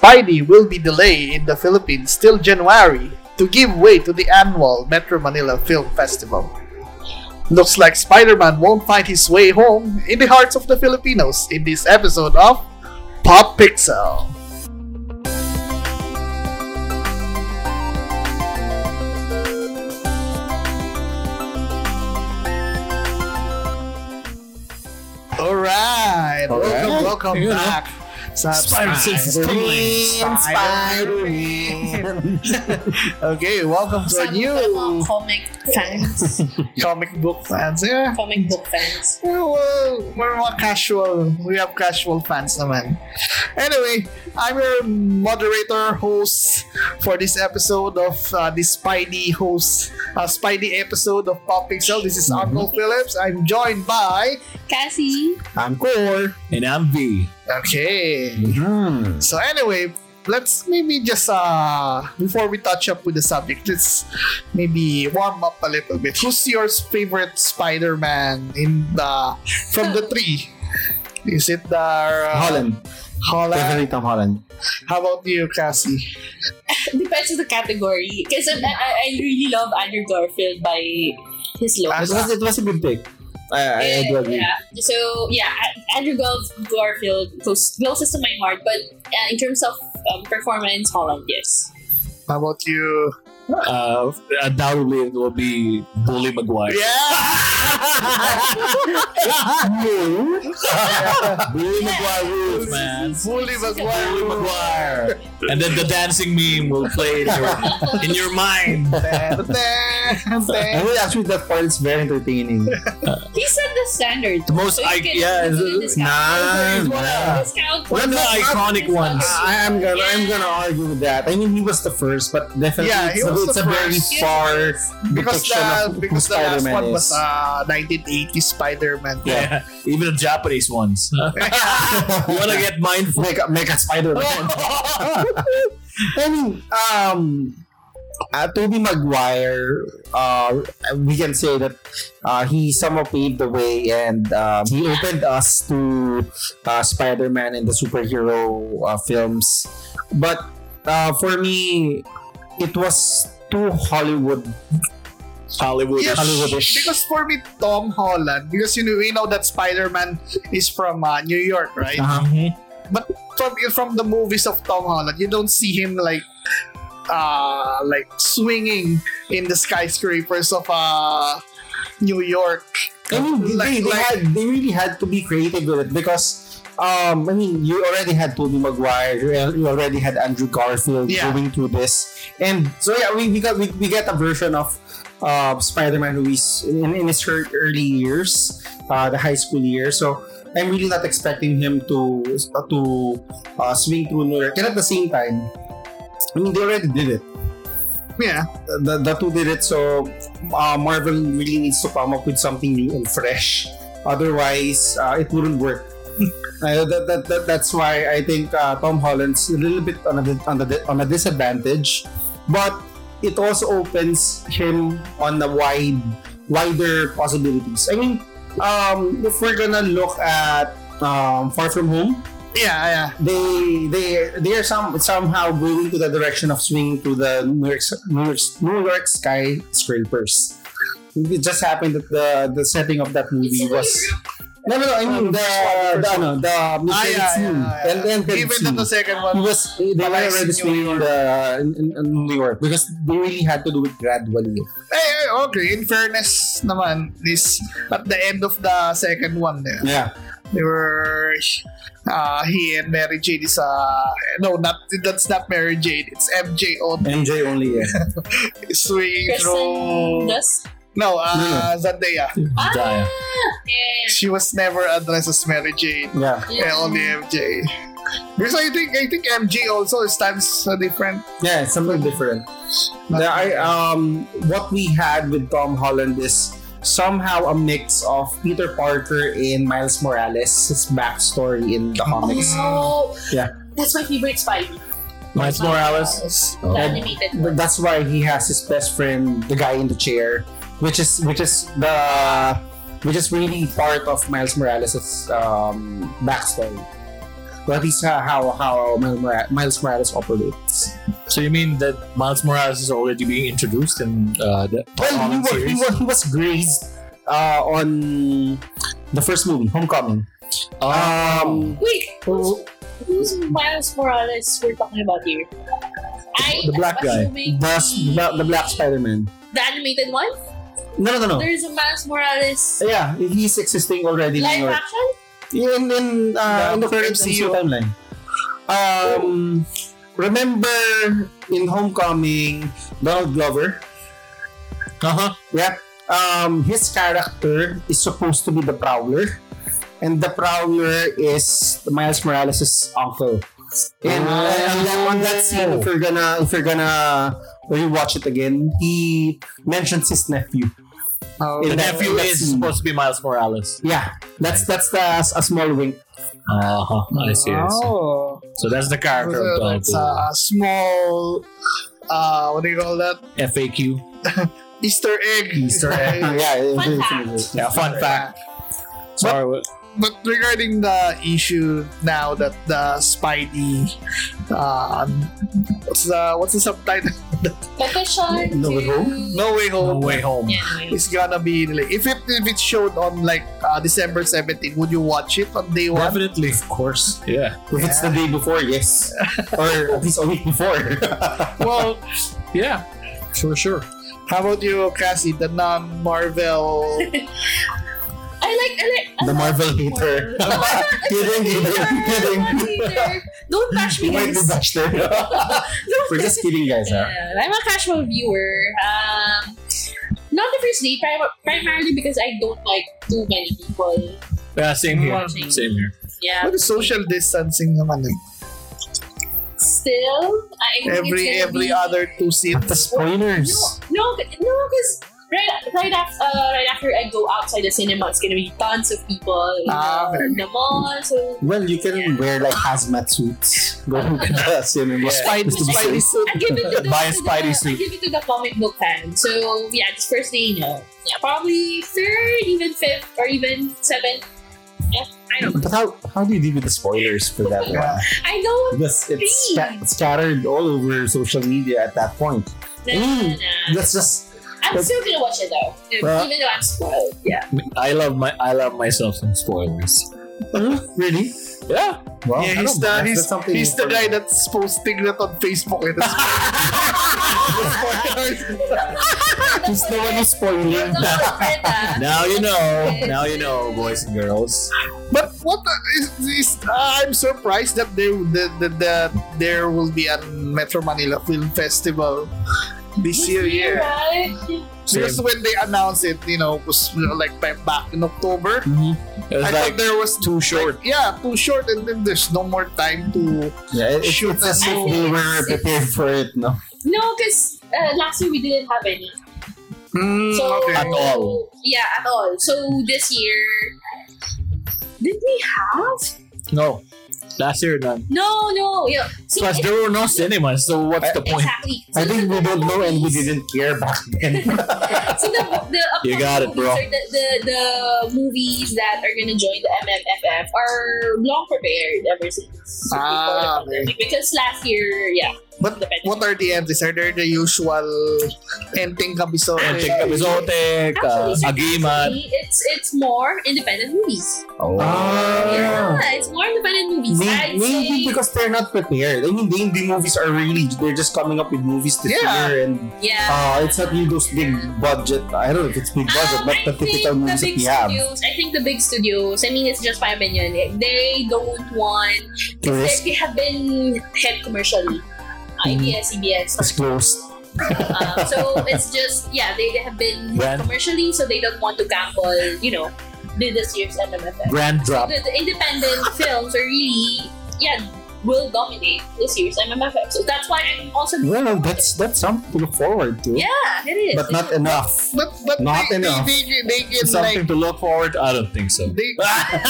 Spidey will be delayed in the Philippines till January to give way to the annual Metro Manila Film Festival. Looks like Spider Man won't find his way home in the hearts of the Filipinos in this episode of Pop Pixel. Alright, welcome, Alright. welcome You know. Ah. back. Sa Spider- Spider-Man. Spider-Man. okay, welcome to a Sabi ko mga new comic fans, comic book fans. Yeah. comic book fans. Well, well, we're mga casual. We have casual fans naman. Anyway, I'm your moderator, host for this episode of uh, the Spidey host, uh, Spidey episode of Pop Pixel. This is Uncle Philipps. I'm joined by. Cassie, I'm Kor. And I'm Vii. Okay. Hmm. So anyway, let's maybe just uh before we touch up with the subject, let's maybe warm up a little bit. Who's your favorite Spider-Man in the from the three? Is it the uh, Holland. Holland? Definitely Tom Holland. How about you, Cassie? depends on the category. Because I, I, I really love Andrew Garfield by his look. It was, it was a good pick. I, I do agree. yeah. So yeah, Andrew Gar- Garfield close, closest to my heart, but uh, in terms of um, performance, Holland, yes. How about you? Uh, undoubtedly, it will be Bully Maguire. Yeah Bully Maguire rules, man. Bully Bully Maguire. Maguire. And then the dancing meme will play in your, in your mind. Tan, tan, I tan. mean, actually, that part is very entertaining. He set the standard. The most So I- yeah, you can it's- discount- nah, nah. One of the iconic ones. I, I'm gonna I'm gonna argue with that. I mean, he was the first, but definitely Yeah, he it's, a, was it's the a very first. far Because depiction the of because who the last one is. was uh 1980 Spider-Man. Yeah. Even the Japanese ones. you want to get mindful? make a Spider-Man. I mean, um, uh, Tobey Maguire, uh, we can say that uh, he somehow paved the way and um, he opened us to uh, Spider-Man and the superhero uh, films. But uh, for me, it was too Hollywood. Hollywood. Yes, Hollywoodish. because for me, Tom Holland, because you know, we know that Spider-Man is from uh, New York, right? Uh-huh. From from the movies of Tom Holland, you don't see him like uh like swinging in the skyscrapers of uh New York. I mean, they, Like- they, like- had, they really had to be creative with it because, um, I mean, you already had Tobey Maguire, you already had Andrew Garfield Yeah. going through this, and so yeah, we, we got we, we get a version of uh, Spider-Man who is in, in his early years, uh, the high school years. So I'm really not expecting him to to uh, swing through New York, and at the same time, I mean, they already did it. Yeah, the, two did it. So uh, Marvel really needs to come up with something new and fresh. Otherwise uh, it wouldn't work. Uh, that, that, that, that's why I think uh, Tom Holland's a little bit on a, on, a, on a disadvantage. But it also opens him on a wide wider possibilities. I mean um, if we're gonna look at um, Far From Home yeah, yeah. they they they are some somehow going to the direction of swinging to the New York New York, New York skyscrapers. It just happened that the the setting of that movie was no no, no I mean the the ano, the Ah, yeah, scene yeah, yeah. and then Even to the second one, was they were already swinging in the in, in, New York because they really had to do it gradually. eh, okay. In fairness, naman, this at the end of the second one, yeah, Yeah, they were uh, he and Mary Jane is uh no, not that's not Mary Jane. It's MJ only MJ only. Yeah. swinging Kirsten through. Dunst. No, uh, Zendaya. Ah, yeah. She was never addressed as Mary Jane. yeah, Yeah, only MJ. Because I think I think MJ also stands a different. yeah, something different. The, I, um, what we had with Tom Holland is somehow a mix of Peter Parker and Miles Morales' backstory in the comics. Oh, Yeah. That's my favorite Spidey. Miles Morales. The animated one. That's why he has his best friend, the guy in the chair, which is which is the which is really part of Miles Morales' um, backstory. That is uh, how how Miles Morales operates. So you mean that Miles Morales is already being introduced in uh, the Well, he was, he was, he was grazed uh, on the first movie, Homecoming. Um, Wait, who's, who's Miles Morales we're talking about here? I The black guy. the, the, the Black Spider-Man. the animated one. No, no, no, no. There's a Miles Morales Yeah, he's existing already in New live York. action. In, in, uh, The in the current MCU. MCU timeline. Um, remember in Homecoming, Donald Glover? Uh-huh. Yeah. Um, his character is supposed to be the Prowler. And the Prowler is Miles Morales' uncle. And uh, on that, on that scene, if you're gonna if you're gonna rewatch it again, he mentions his nephew. Oh, The In that- nephew in that is supposed to be Miles Morales. Yeah, that's that's the a small wink. Uh-huh. I see, I see. Oh. So that's the character of So Donald that's a small, uh, what do you call that? FAQ. Easter egg. Easter egg. yeah, Fun fact. Yeah, fun fact. Sorry, what? But regarding the issue now that the Spidey, uh, what's the what's the subtitle? Petition No Way. Home? No Way No Home. way home. Yeah, no way home. It's gonna be like if it if it showed on like uh, December 17th, would you watch it on day one? Definitely, of course. Yeah. If it's the day before, yes. or at least a week before. Well, yeah, for sure. How about you, Cassie, the non-Marvel? I like, I like. I the like Marvel hater. Kidding, kidding, kidding. Don't bash me, You might be guys. bashed there. We're just kidding, guys. Huh? Yeah, I'm a casual viewer. Um, not the first date, prim- primarily because I don't like too many people. Yeah, same here. Watching. Same here. Yeah, What is social distancing naman? eh? still, I think Every it's every be- other two seats. The spoilers. No, no, because right, right after, uh, right after I go outside the cinema, it's gonna be tons of people in, Ah, the, in the mall. So Well, you can Yeah. wear like hazmat suits. Go to the cinema. Yeah. Spidey, Just Spidey safe. suit. I give it to the, Buy a to Spidey the, suit. I give it to the comic book fan. So yeah, this first day, no, yeah, probably third, even fifth, or even seventh. Yeah, I don't. know. But how how do you deal with the spoilers for that one? I don't. Because it's sca- scattered all over social media at that point. Nah, Mm. nah. That's just I'm still gonna watch it though, if- even though I'm spoiled. Yeah. I love my I love myself some spoilers. really. Yeah. Wow. Yeah, he's don't the know. he's, That's something he's the guy that's posting that on Facebook. Eh. That's He's the one who's spoiling. That. Now you know. Now you know, boys and girls. But what the, is, is uh, I'm surprised that there the, the, the there will be a Metro Manila Film Festival this year. Yeah, right? because when they announced it, you know, was you know, like back back in October. It was I like thought there was too short. like, yeah, too short, and then there's no more time to. Yeah, it, Shoot it's as if movie. they were prepared for it, no? No, because uh, last year we didn't have any. Mm, So okay. At all. Yeah, at all. So this year, did we have? No. Last year none. No, no. Yeah. See, Plus there were no cinemas, so what's I- the point? exactly. I think we don't know and we didn't care back then. So the the You got it, bro. The, the the movies that are gonna join the MMFF are long prepared ever since Ah, before the pandemic. Because last year, yeah, But what are the entries? Are there the usual Enteng Kabiso? Enting Kabizotek, uh, Actually, Agimat. it's it's more independent movies. Oh. Ah. Yeah, it's more independent movies. I'd Maybe, maybe say, because they're not prepared. I mean, the indie movies are really, they're just coming up with movies this Yeah. year and yeah. uh, it's not really those big budget. I don't know if it's big budget, Um, but I the typical think the movies that big we have. studios, I think the big studios, I mean, it's just my opinion, they don't want, To they, they have been hit commercially. Uh, Mm. ABS, CBN. is closed. Um, so it's just, yeah, they, they have been Brand. commercially, so they don't want to gamble, you know, this year's MMFF. Brand So drop. the, the independent films are really, yeah, will dominate this year's MMFF. So that's why I'm also. Well, that's that's something to look forward to. Yeah, it is. But not enough. But but Not they, enough. They, they, they can Something like to look forward to? I don't think so. they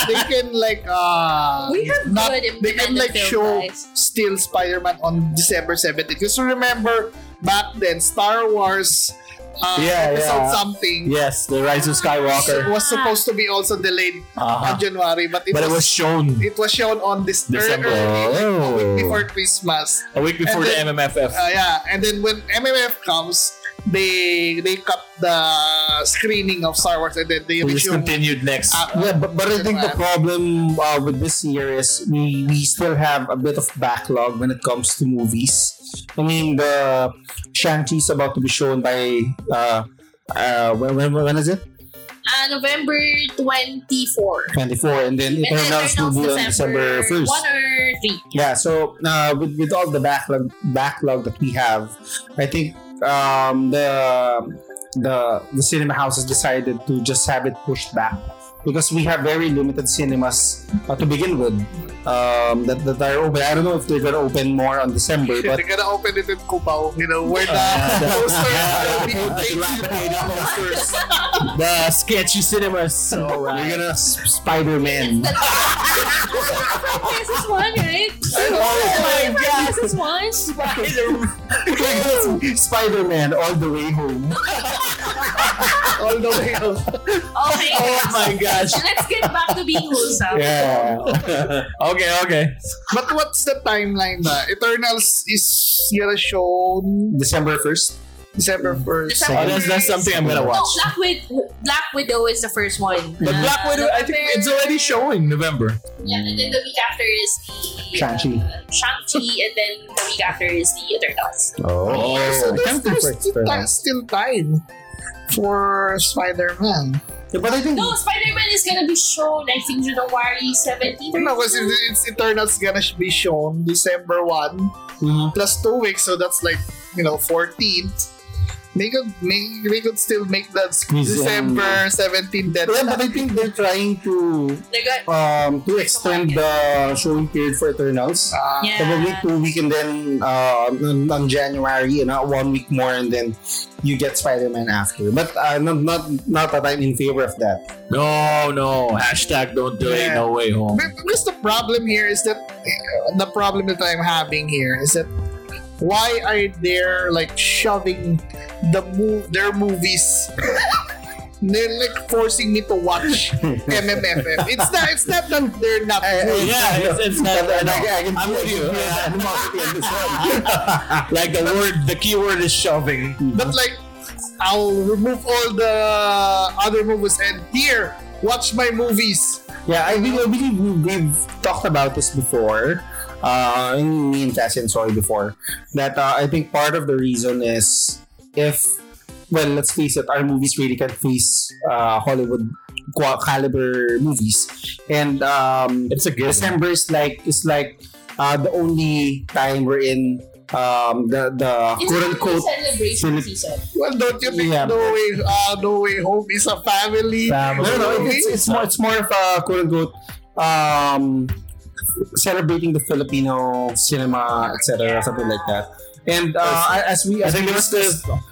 they can like uh We have not good they can like film, show guys. still Spider-Man on December 17th. Because remember back then Star Wars uh, Yeah, episode yeah. something. Yes, the Rise of It Skywalker. was supposed to be also delayed Uh-huh. on January, but it But it was was shown it was shown on this December. early, like, a Oh. week before Christmas. a week before And the then- MMFF. Uh, yeah, and then when MMF comes, they they cut the screening of Star Wars and then they It was continued next. uh, Yeah, but, but I think the problem uh, with this year is we, we still have a bit of backlog when it comes to movies. I mean, the Shang-Chi's about to be shown by uh, uh, when, when, when is it? Uh, November 24. 24, and then And then Eternals will be on December 1st. 1 or 3. Yeah, so uh, with, with all the backlog backlog that we have, I think um, the the the cinema houses decided to just have it pushed back because we have very limited cinemas uh, to begin with um, that, that are open. I don't know if they're gonna open more on December, but They're gonna open it in Cubao, you know, where the Uh, posters yeah. will be Dilapidated painted. posters. the sketchy cinemas. So, we're gonna Spider Man. This is one, right? Oh my god! This is one. Spider Man all the way home. All the way home. Okay. Oh my gosh. Let's get back to being wholesome. Yeah. Okay, okay. But what's the timeline ba? Eternals is gonna show December first. December 1st. December Oh, that's, that's something I'm gonna No, watch. Black, Wid- Black Widow is the first one. But Uh, Black Widow, I think it's already showing November. Yeah, and then the week after is the Shang-Chi. uh, Shang-Chi, and then the week after is the Eternals. Oh, so I there's, can't there's wait still, for time, that. still time for Spider-Man. Yeah, but I think No, Spider-Man is gonna be shown, I think, January 17th. or No, because something. it's Eternals gonna be shown December 1 Mhm. plus two weeks, so that's like, you know, 14th. They could, make, they could still make that Squeeze in. December 17th Yeah, but I think they're trying to um to extend the showing period for Eternals. Ah, yeah. Probably two week and then uh on, on January and uh, one week more and then you get Spider-Man after. But uh, not not not that I'm in favor of that. No, no. Hashtag don't do it. Yeah. No way home. But Because the problem here is that uh, the problem that I'm having here is that why are they like shoving the move their movies? they're like forcing me to watch MMFF. It's not. It's not that they're not. I- I- good. Yeah, it's, it's not. But, uh, no. I, I can I'm feel- with you. I can feel the animosity on this one. like the word, the keyword is shoving. But like, I'll remove all the other movies and here, watch my movies. Yeah, I believe, I believe we've talked about this before. Uh, in me and Cassie and Soy before. That uh, I think part of the reason is if, well, let's face it, our movies really can face uh, Hollywood caliber movies, and um, It's a given. December is like it's like uh, the only time we're in um, the the It's quote unquote celebration Philip- season. Well, don't you think Yeah. No Way uh, No Way Home is a family? Family. No, no, movie? it's, it's more it's more of a quote unquote um celebrating the Filipino cinema, etc., something like that. And uh, as we I think we there was the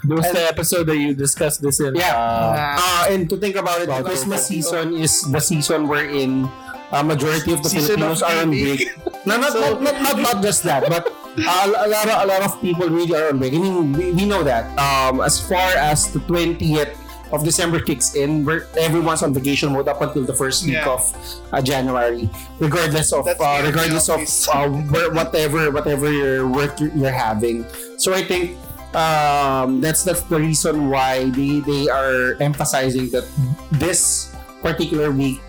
there was the episode that you discussed this in. Yeah. Uh, uh, and to think about it, the Christmas season is the season we're wherein a majority of the Season of Filipinos are on giving. break. No, not, not, not, not, not just that, but uh, a, lot of, a lot of people really are on break. I mean, we, we know that. Um, as far as the 20th of December kicks in, where everyone's on vacation mode up until the first week Yeah. of uh, January, regardless of uh, regardless of uh, whatever whatever your work you're, having. So I think um, that's that's the reason why they they are emphasizing that this particular week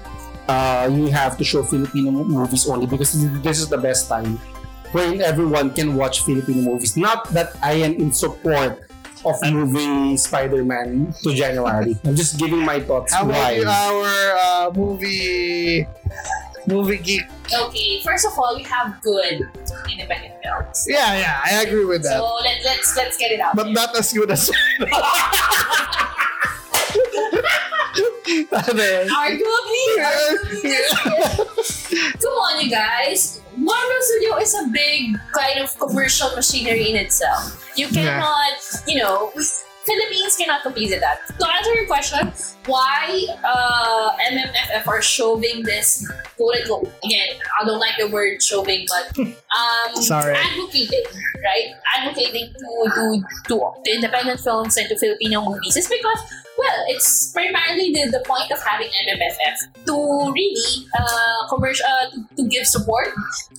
uh, you have to show Filipino movies only because this is the best time when everyone can watch Filipino movies. Not that I am in support of moving Spider-Man to January. I'm just giving my thoughts How about why. our uh, movie movie geek? Okay, first of all, we have good independent films. Yeah, yeah, I agree with that. So let, let's let's get it out. but there. not as good as. Arguably, arguably. Come on, you guys. Marvel Studio is a big kind of commercial machinery in itself. You Yeah. cannot, you know, Philippines cannot compete with that. To answer your question, why uh, MMFF are showing this quote unquote again, I don't like the word showing, but um, Sorry. advocating, right? Advocating to, to to to independent films and to Filipino movies is because well, it's primarily the, the point of having MMFF to really uh, commercial uh, to, to give support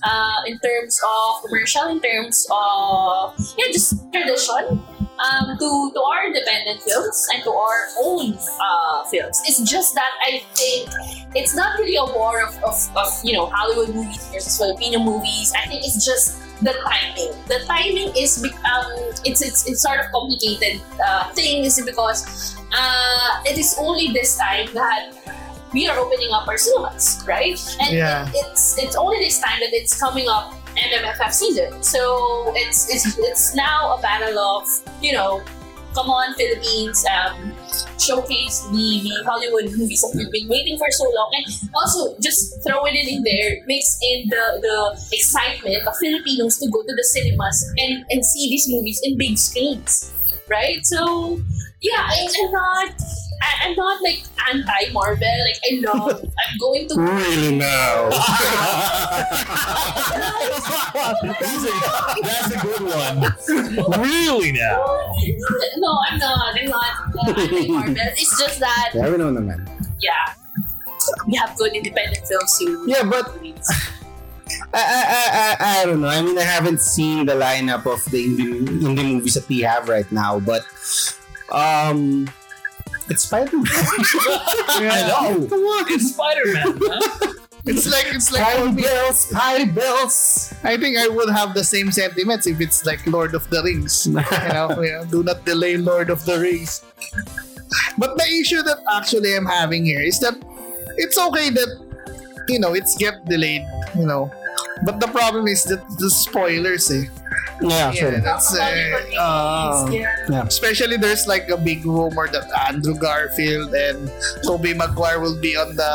uh, in terms of commercial, in terms of yeah, just tradition um, to, to our independent films and to our own uh, films. It's just that I think it's not really a war of, of, of you know Hollywood movies versus Filipino movies. I think it's just the timing. The timing is um, it's, it's it's sort of complicated uh, thing is because uh, it is only this time that we are opening up our cinemas, right? And Yeah. it- it's it's only this time that it's coming up MMFF season. So it's it's it's now a battle of you know, come on Philippines, um, showcase the, the Hollywood movies that we've been waiting for so long, and also just throwing it in there, mix in the the excitement of Filipinos to go to the cinemas and and see these movies in big screens, right? So yeah, I, I'm not. I, I'm not like anti Marvel. Like I love. I'm going to. Really now. that's, a, that's a good one. Really now. No, I'm not. I'm not anti Marvel. It's just that yeah, we know naman. yeah, we have good independent films too. Yeah, but I, I, I, I, I don't know. I mean, I haven't seen the lineup of the indie, indie movies that we have right now, but um, it's Spider-Man. I know. Come on. It's Spider Man. Huh? It's like it's like Spy for me, Bills, Spy Bills. I think I would have the same sentiments if it's like Lord of the Rings. you know, you know, do not delay Lord of the Rings. But the issue that actually I'm having here is that it's okay that you know it's get delayed, you know. But the problem is that the spoilers, eh. Yeah, Yeah, sure. that's uh, uh, yeah. especially there's like a big rumor that Andrew Garfield and Tobey Maguire will be on the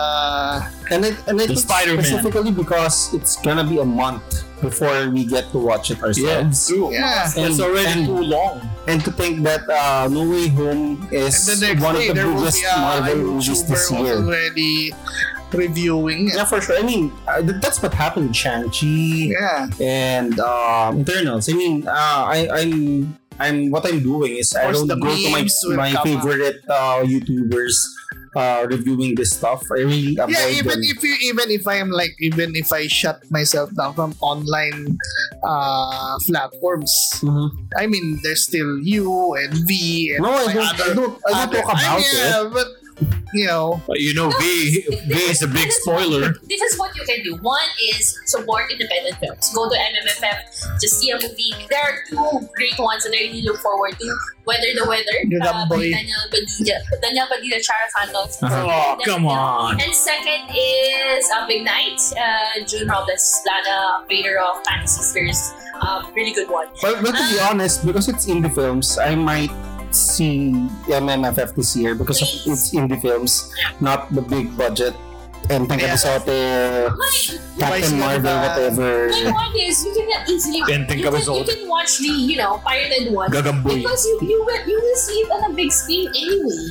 And it, and it The Spider-Man. specifically because it's gonna be a month before we get to watch it ourselves. true. yeah. It's already and, too long. and to think that uh, No Way Home is And the next one of the biggest be a, a Marvel movies this year. already reviewing. Yeah, for sure. I mean, uh, th- that's what happened with Shang-Chi Yeah. and um, Eternals. I mean, uh, I, I'm, I'm, what I'm doing is I don't go to my, my favorite uh, YouTubers uh, reviewing this stuff. I really avoid Yeah, even them. if you even if I am like even if I shut myself down from online uh platforms. Mhm. I mean there's still you and Vii and No, I don't, other I don't, I don't other- talk about I- yeah, but you know But you know, Vii, Vii is a big spoiler. This is what you can do. One is support independent films. Go to MMFF, just see a movie. There are two great ones that I really look forward to. Whether the Weather uh, by. Daniel Padilla. Daniel Padilla, Charo Santos. Oh, come on. And second is uh, Big Night, uh, Jun Robles, Lana, creator of Fantasy Spheres. Um, really good one. But, but to be honest, because it's indie films, I might see MMFF this year because of Please. it's indie films, not the big budget. And Tangka Yeah. Bisote, Vice Captain Marvel, Ganda. whatever. My point is, you can easily And think you, of can, us you all. can watch the you know pirated one Gagamboy. because you you will you will see it on a big screen anyway.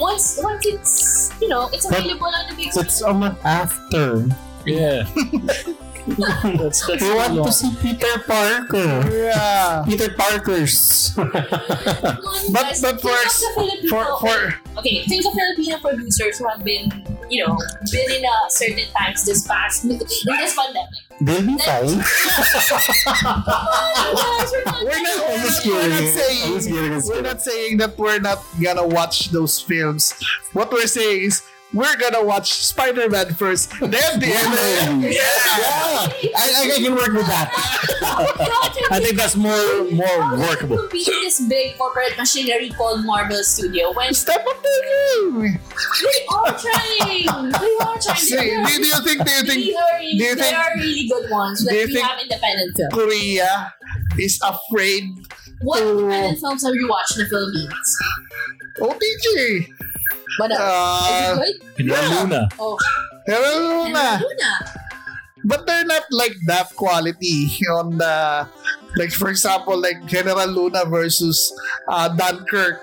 Once once it's you know it's But available on the big screen. It's a month after. Yeah. that's, that's We too want to see Peter Parker. yeah. Peter Parkers. But- guys, but for- think of the Filipino, For for okay, think of Filipino producers who have been you know been in a certain times this past in this pandemic. They'll be fine. Come on, guys, we're not we're not, I'm we're not kidding. saying I'm kidding, we're not saying that we're not gonna watch those films. What we're saying is we're gonna watch Spider-Man first, then the end. Yeah. I, I can work with that. I think that's more more workable. To be in this big corporate machinery called Marvel Studio when Step up the game. they are trying, they are trying. Say, They are- do, do you think? Do you think really, do you they think- are really good ones. do you we think- have independent films. Korea is afraid? What Oh. independent films have you watched in the Philippines? OTJ. What else? Uh, Is it good? Yeah. Luna. Oh, Hello, Luna. Luna. But they're not like that quality on the like for example like General Luna versus uh, Dunkirk.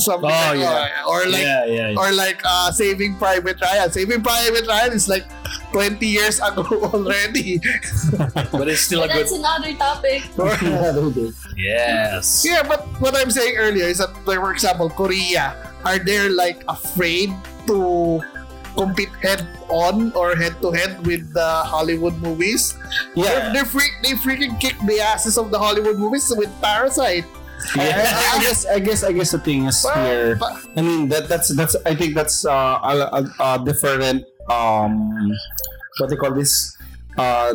something Oh, like yeah. that. or like yeah, yeah. yeah. or like uh, Saving Private Ryan. Saving Private Ryan is like 20 years ago already. but it's still a But good. that's another topic. Yes. yeah, but what I'm saying earlier is that, like, for example, Korea, are they like afraid to compete head on or head to head with the Hollywood movies? Yeah, They, freak, they freaking kick the asses of the Hollywood movies with Parasite. I, I, I guess I guess I guess the thing is here. But- I mean that that's that's I think that's uh, a, a, a different um what they call this uh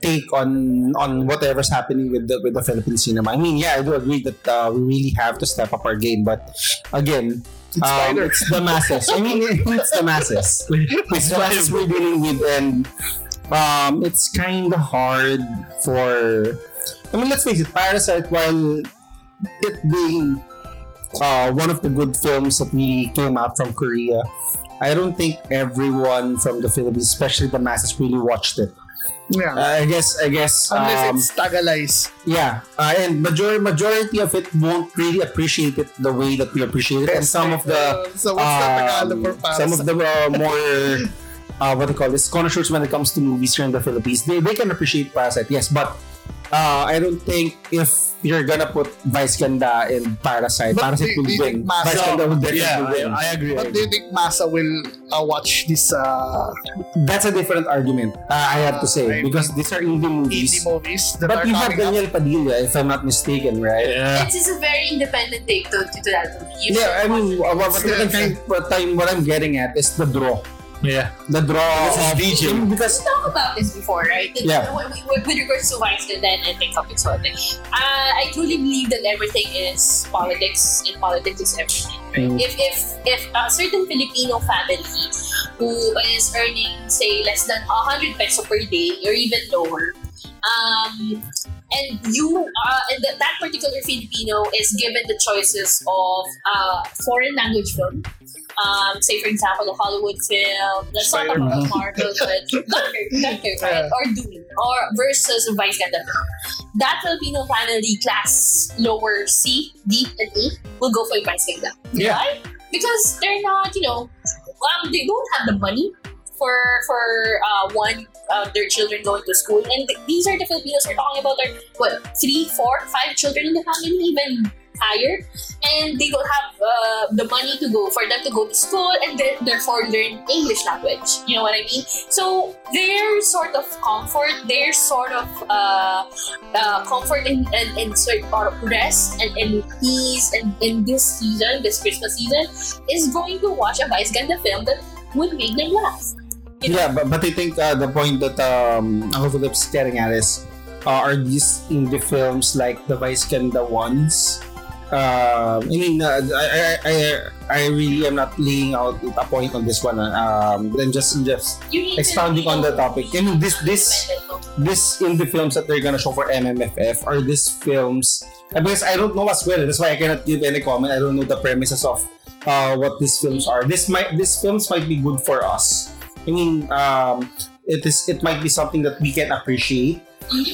take on on whatever's happening with the with the Philippine cinema. I mean, yeah, I do agree that uh, we really have to step up our game, but again. It's um, it's the masses. I mean, it's the masses. It's the masses we're dealing with, and um, it's kind of hard for. I mean, let's face it. Parasite, while it being uh, one of the good films that really came out from Korea, I don't think everyone from the Philippines, especially the masses, really watched it. Yeah. Uh, I guess, I guess, Unless um, it's Tagalize. yeah, uh, and majority majority of it won't really appreciate it the way that we appreciate it, and some of the Uh, so what's the for um, some of the uh, more uh, what they call this connoisseurs when it comes to movies here in the Philippines, they, they can appreciate Parasite, yes, but uh, I don't think if you're gonna put Vice Ganda in Parasite, But Parasite do- will do win. think Mas- Vice Ganda will definitely Yeah, win. I, I agree. I But do agree. you think Masa will uh, watch this uh, That's a different argument, uh, I have to say, I because these are indie movies. indie movies that But are you have up? Daniel Padilla, if I'm not mistaken, right? Yeah. It's just a very independent take to, to, that movie. Yeah, I mean, what, what, what, I'm, what I'm getting at is the draw. Yeah. The draw This is of DJ. Because We talked about this before, right? Yeah. With, with, with regards to Vice and then and think of Exotic. Uh, I truly believe that everything is politics, and politics is everything. Right? Mm. If if if a certain Filipino family who is earning say less than hundred peso per day or even lower, um, and you uh, and that, that particular Filipino is given the choices of uh, foreign language film. Um, say for example, a Hollywood film. Let's talk Spider-Man. about Marvel, but Dunkirk, Dunkirk, right? Yeah. Or Dune, or versus Vice Ganda film. That Filipino family class lower C, D, and E will go for Vice Ganda. Yeah. Why? Because they're not, you know, um, they don't have the money for for uh, one uh, their children going to school, and th- these are the Filipinos we're talking about. Are what three, four, five children in the family, even higher, and they don't have uh, the money to go for them to go to school and then therefore learn English language. You know what I mean? So their sort of comfort, their sort of uh, uh, comfort and, and sort of rest and, and ease and in this season, this Christmas season, is going to watch a Vice Ganda film that would make them laugh. yeah, but, but I think uh, the point that um, Uncle Philip's getting at is uh, are these indie films like the Vice Ganda ones? Um, I mean, uh, I, I, I, I really am not laying out a point on this one. uh, Um, then just just Expounding on the topic. I mean, this- this- this indie films that they're gonna show for MMFF are these films uh, because I don't know as well. That's why I cannot give any comment. I don't know the premises of uh, what these films are. This might these films might be good for us. I mean, um, it is it might be something that we can appreciate.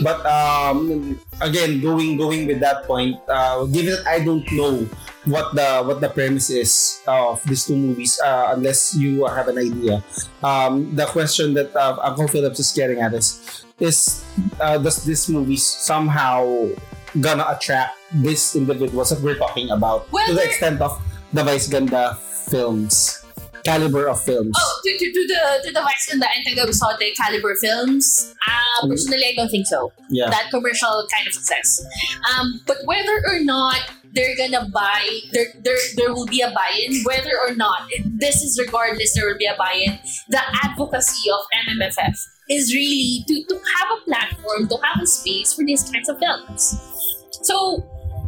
But um, again, going going with that point, uh, given that I don't know what the what the premise is of these two movies, uh, unless you have an idea, um, the question that uh, Uncle Philipps is getting at is is uh, does this movie somehow gonna attract these individuals that we're talking about Well, to the extent of the Vice Ganda films caliber of films Oh, to, to, to the to the Vice and the Antaga Bisote caliber films, uh, Mm. personally, I don't think so. yeah That commercial kind of success. Um, but whether or not they're gonna buy, there, there, there will be a buy-in. Whether or not, this is regardless, there will be a buy-in. The advocacy of MMFF is really to, to have a platform, to have a space for these kinds of films. So,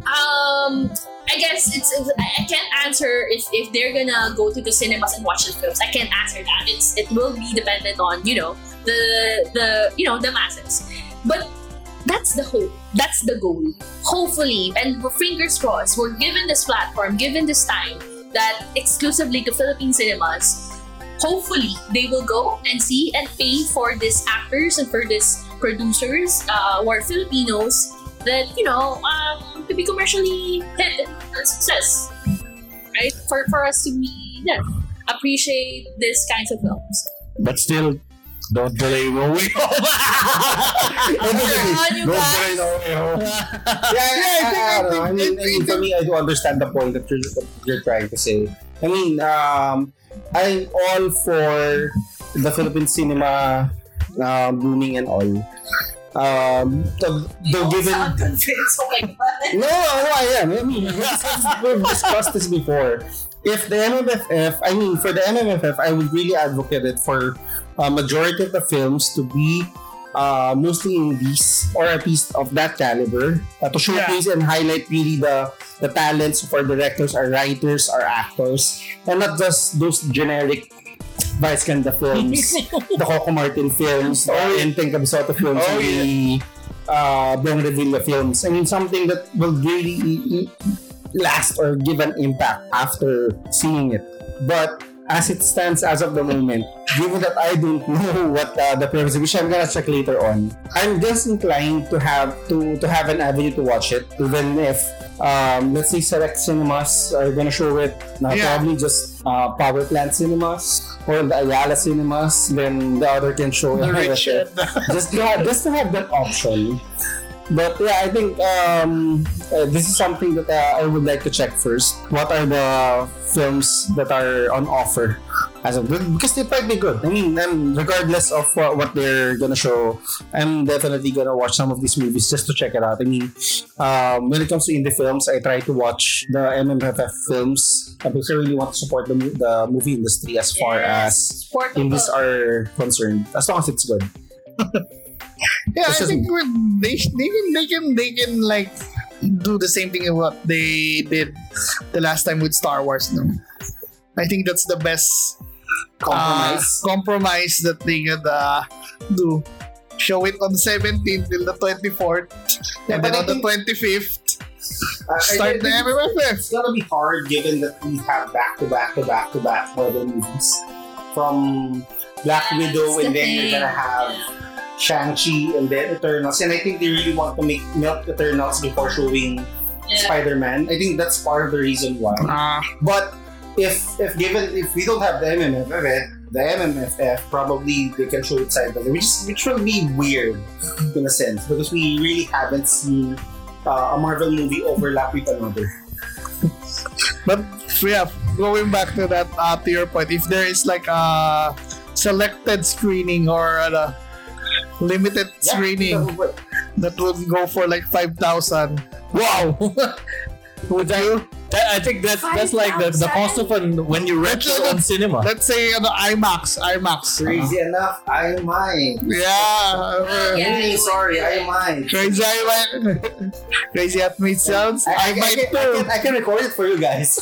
um, I guess it's, I can't answer if, if they're gonna go to the cinemas and watch the films. I can't answer that. It's it will be dependent on you know the the you know the masses. But that's the hope. That's the goal. Hopefully, and fingers crossed, we're given this platform, given this time that exclusively to Philippine cinemas. Hopefully, they will go and see and pay for these actors and for these producers uh, who are Filipinos that you know um, to be commercially hit and success. Right? For for us to be you know, appreciate these kinds of films. But still, don't delay No Way Home. on, you Don't guys. worry, no way home. yeah, Yeah, I I, think- I, I don't. I mean, I I mean, for me, I do understand the point that you're, that you're trying to say. I mean, um, I'm all for the Philippine cinema uh, booming and all. Um, the, the You given. Oh. No, no, I am. I mean, we've discussed, this before. If the MMFF, I mean, for the MMFF, I would really advocate it for a majority of the films to be uh, mostly indies or at least of that caliber uh, to showcase and highlight really the the talents of our directors, our writers, our actors, and not just those generic Vice Ganda films, the Coco Martin films, the Enteng Cabisota films, Oh, and the uh, Bong Revilla films. I mean, something that will really last or give an impact after seeing it. But as it stands as of the moment, given that I don't know what uh, the premise, which I'm gonna check later on, I'm just inclined to have to to have an avenue to watch it, even if um, let's say select cinemas are gonna show it, not Yeah. probably just uh, Power Plant Cinemas or the Ayala Cinemas, then the other can show The it. just to have, just to have that option. But yeah, I think um, uh, this is something that uh, I would like to check first. What are the films that are on offer? As of because they might be good. I mean, um, regardless of what, what they're gonna show, I'm definitely gonna watch some of these movies just to check it out. I mean, um, when it comes to indie films, I try to watch the MMFF films because I really want to support the, the movie industry as far as Portable. indies are concerned. As long as it's good. Yeah, It's I just- think they they can they can they can like do the same thing as what they did the last time with Star Wars. No, I think that's the best Compromise. uh, compromise that they could uh, do. Show it on the 17th till the 24th, Yeah, and then I on the think- 25th, I- I start the think MMFF. It's gonna be hard given that we have back to back to back to back Marvel movies. From Black Widow that's and the then you're gonna have Shang-Chi and then Eternals. And I think they really want to make milk Eternals before showing Yeah. Spider-Man. I think that's part of the reason why. Ah, But if if given if we don't have the MMFF, the MMFF probably they can show it side by side, which is, which will be weird in a sense because we really haven't seen uh, a Marvel movie overlap with another. But yeah, going back to that uh, to your point, if there is like a selected screening or a limited Yeah, screening that would that would go for like five thousand, wow! would you? That- I think that's that's like the, the cost of an when you rent your own cinema. Let's say ano, IMAX, IMAX. Crazy enough, I might. Yeah. uh, Yeah. Really sorry, I might. Crazy, I might. Crazy at me sounds. I, I, I, might can, I, too. can, I can record it for you guys.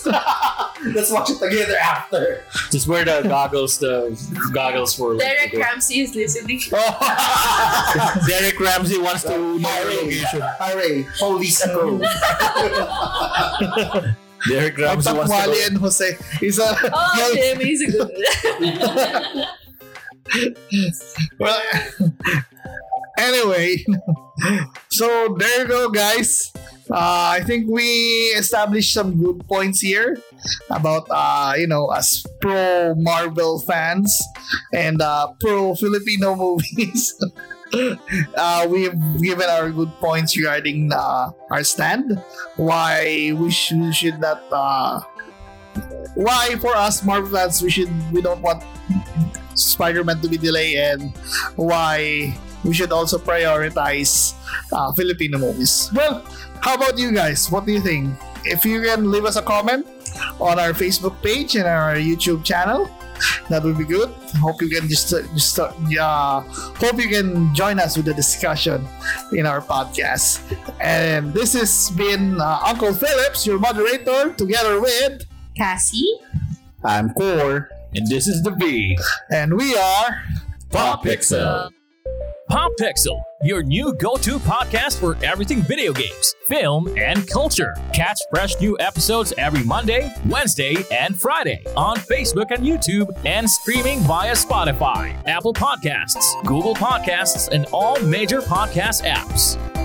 Let's watch it together after. Just wear the goggles, the goggles for. Derek Ramsey is listening. Derek Ramsey wants to know your location. Hooray, police go. Derek Ramsey wants to Wally know. and Jose. Isa, Oh, Jimmy is a good well, anyway, so there you go, guys. Uh, I think we established some good points here about, uh, you know, as pro Marvel fans and uh, pro Filipino movies. uh, we've given our good points regarding uh, our stand. Why we should not. Uh, why for us Marvel fans we should we don't want Spider-Man to be delayed and why we should also prioritize uh, Filipino movies. Well, how about you guys? What do you think? If you can leave us a comment on our Facebook page and our YouTube channel, that would be good. Hope you can just just uh, yeah, hope you can join us with the discussion in our podcast. And this has been uh, Uncle Philipps, your moderator, together with, Cassie? I'm Kor. And this is the Vii. and we are. Pop Pixel. Pop Pixel, your new go to podcast for everything video games, film, and culture. Catch fresh new episodes every Monday, Wednesday, and Friday on Facebook and YouTube and streaming via Spotify, Apple Podcasts, Google Podcasts, and all major podcast apps.